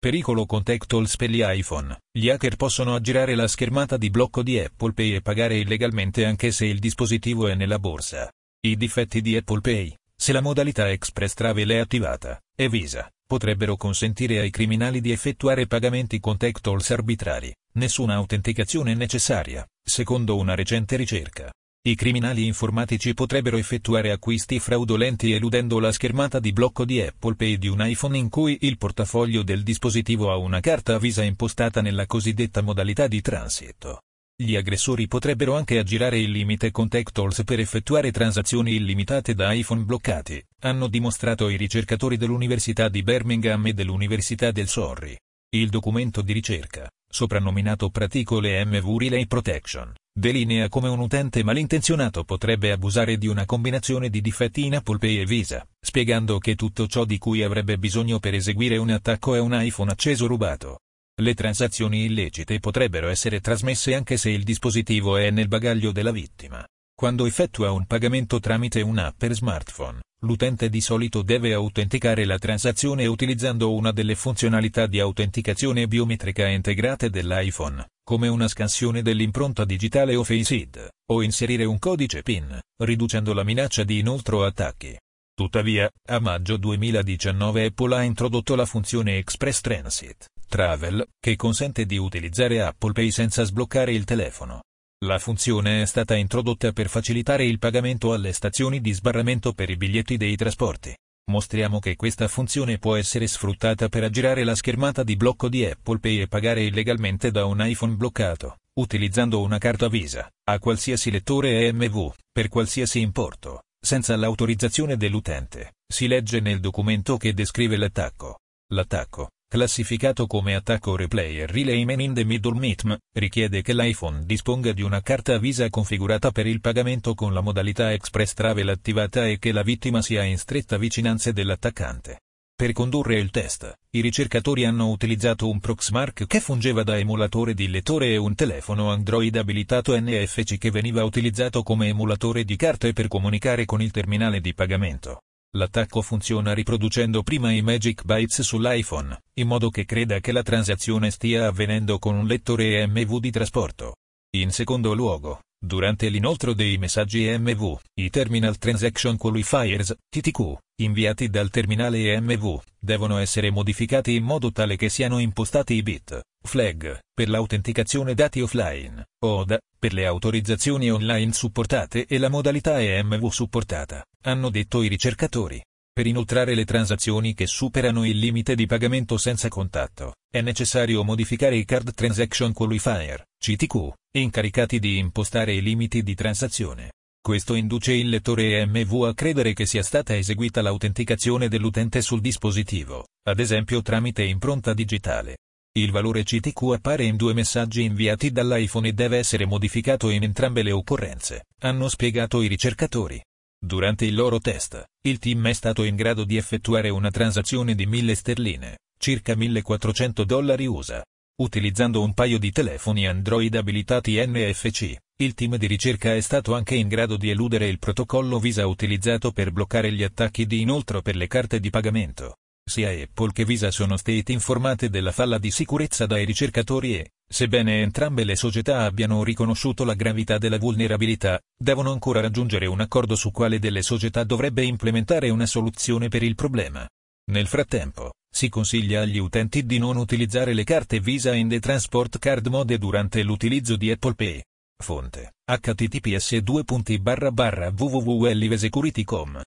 Pericolo contactless per gli iPhone. Gli hacker possono aggirare la schermata di blocco di Apple Pay e pagare illegalmente anche se il dispositivo è nella borsa. I difetti di Apple Pay, se la modalità Express Travel è attivata, e Visa, potrebbero consentire ai criminali di effettuare pagamenti contactless arbitrari. Nessuna autenticazione necessaria, secondo una recente ricerca. I criminali informatici potrebbero effettuare acquisti fraudolenti eludendo la schermata di blocco di Apple Pay di un iPhone in cui il portafoglio del dispositivo ha una carta Visa impostata nella cosiddetta modalità di transito. Gli aggressori potrebbero anche aggirare il limite contactless per effettuare transazioni illimitate da iPhone bloccati, hanno dimostrato i ricercatori dell'Università di Birmingham e dell'Università del Surrey. Il documento di ricerca, soprannominato Praticole MV Relay Protection, delinea come un utente malintenzionato potrebbe abusare di una combinazione di difetti in Apple Pay e Visa, spiegando che tutto ciò di cui avrebbe bisogno per eseguire un attacco è un iPhone acceso rubato. Le transazioni illecite potrebbero essere trasmesse anche se il dispositivo è nel bagaglio della vittima. Quando effettua un pagamento tramite un'app per smartphone, l'utente di solito deve autenticare la transazione utilizzando una delle funzionalità di autenticazione biometrica integrate dell'iPhone, come una scansione dell'impronta digitale o Face ID, o inserire un codice PIN, riducendo la minaccia di inoltro attacchi. Tuttavia, a maggio 2019 Apple ha introdotto la funzione Express Transit Travel, che consente di utilizzare Apple Pay senza sbloccare il telefono. La funzione è stata introdotta per facilitare il pagamento alle stazioni di sbarramento per i biglietti dei trasporti. Mostriamo che questa funzione può essere sfruttata per aggirare la schermata di blocco di Apple Pay e pagare illegalmente da un iPhone bloccato, utilizzando una carta Visa, a qualsiasi lettore EMV, per qualsiasi importo, senza l'autorizzazione dell'utente. Si legge nel documento che descrive l'attacco. L'attacco, classificato come attacco replay e relay man in the middle MITM, richiede che l'iPhone disponga di una carta Visa configurata per il pagamento con la modalità Express Travel attivata e che la vittima sia in stretta vicinanza dell'attaccante. Per condurre il test, i ricercatori hanno utilizzato un Proxmark che fungeva da emulatore di lettore e un telefono Android abilitato NFC che veniva utilizzato come emulatore di carte per comunicare con il terminale di pagamento. L'attacco funziona riproducendo prima i Magic Bytes sull'iPhone, in modo che creda che la transazione stia avvenendo con un lettore EMV di trasporto. In secondo luogo, durante l'inoltro dei messaggi EMV, i Terminal Transaction Qualifiers, TTQ, inviati dal terminale EMV, devono essere modificati in modo tale che siano impostati i bit, flag, per l'autenticazione dati offline, ODA, per le autorizzazioni online supportate e la modalità EMV supportata, hanno detto i ricercatori. Per inoltrare le transazioni che superano il limite di pagamento senza contatto, è necessario modificare i Card Transaction Qualifier, CTQ, incaricati di impostare i limiti di transazione. Questo induce il lettore EMV a credere che sia stata eseguita l'autenticazione dell'utente sul dispositivo, ad esempio tramite impronta digitale. Il valore CTQ appare in due messaggi inviati dall'iPhone e deve essere modificato in entrambe le occorrenze, hanno spiegato i ricercatori. Durante il loro test, il team è stato in grado di effettuare una transazione di 1000 sterline, circa 1400 dollari USA. Utilizzando un paio di telefoni Android abilitati NFC, il team di ricerca è stato anche in grado di eludere il protocollo Visa utilizzato per bloccare gli attacchi di inoltro per le carte di pagamento. Sia Apple che Visa sono state informate della falla di sicurezza dai ricercatori e, sebbene entrambe le società abbiano riconosciuto la gravità della vulnerabilità, devono ancora raggiungere un accordo su quale delle società dovrebbe implementare una soluzione per il problema. Nel frattempo, si consiglia agli utenti di non utilizzare le carte Visa in the Transport Card Mode durante l'utilizzo di Apple Pay. Fonte https www.livesecurity.com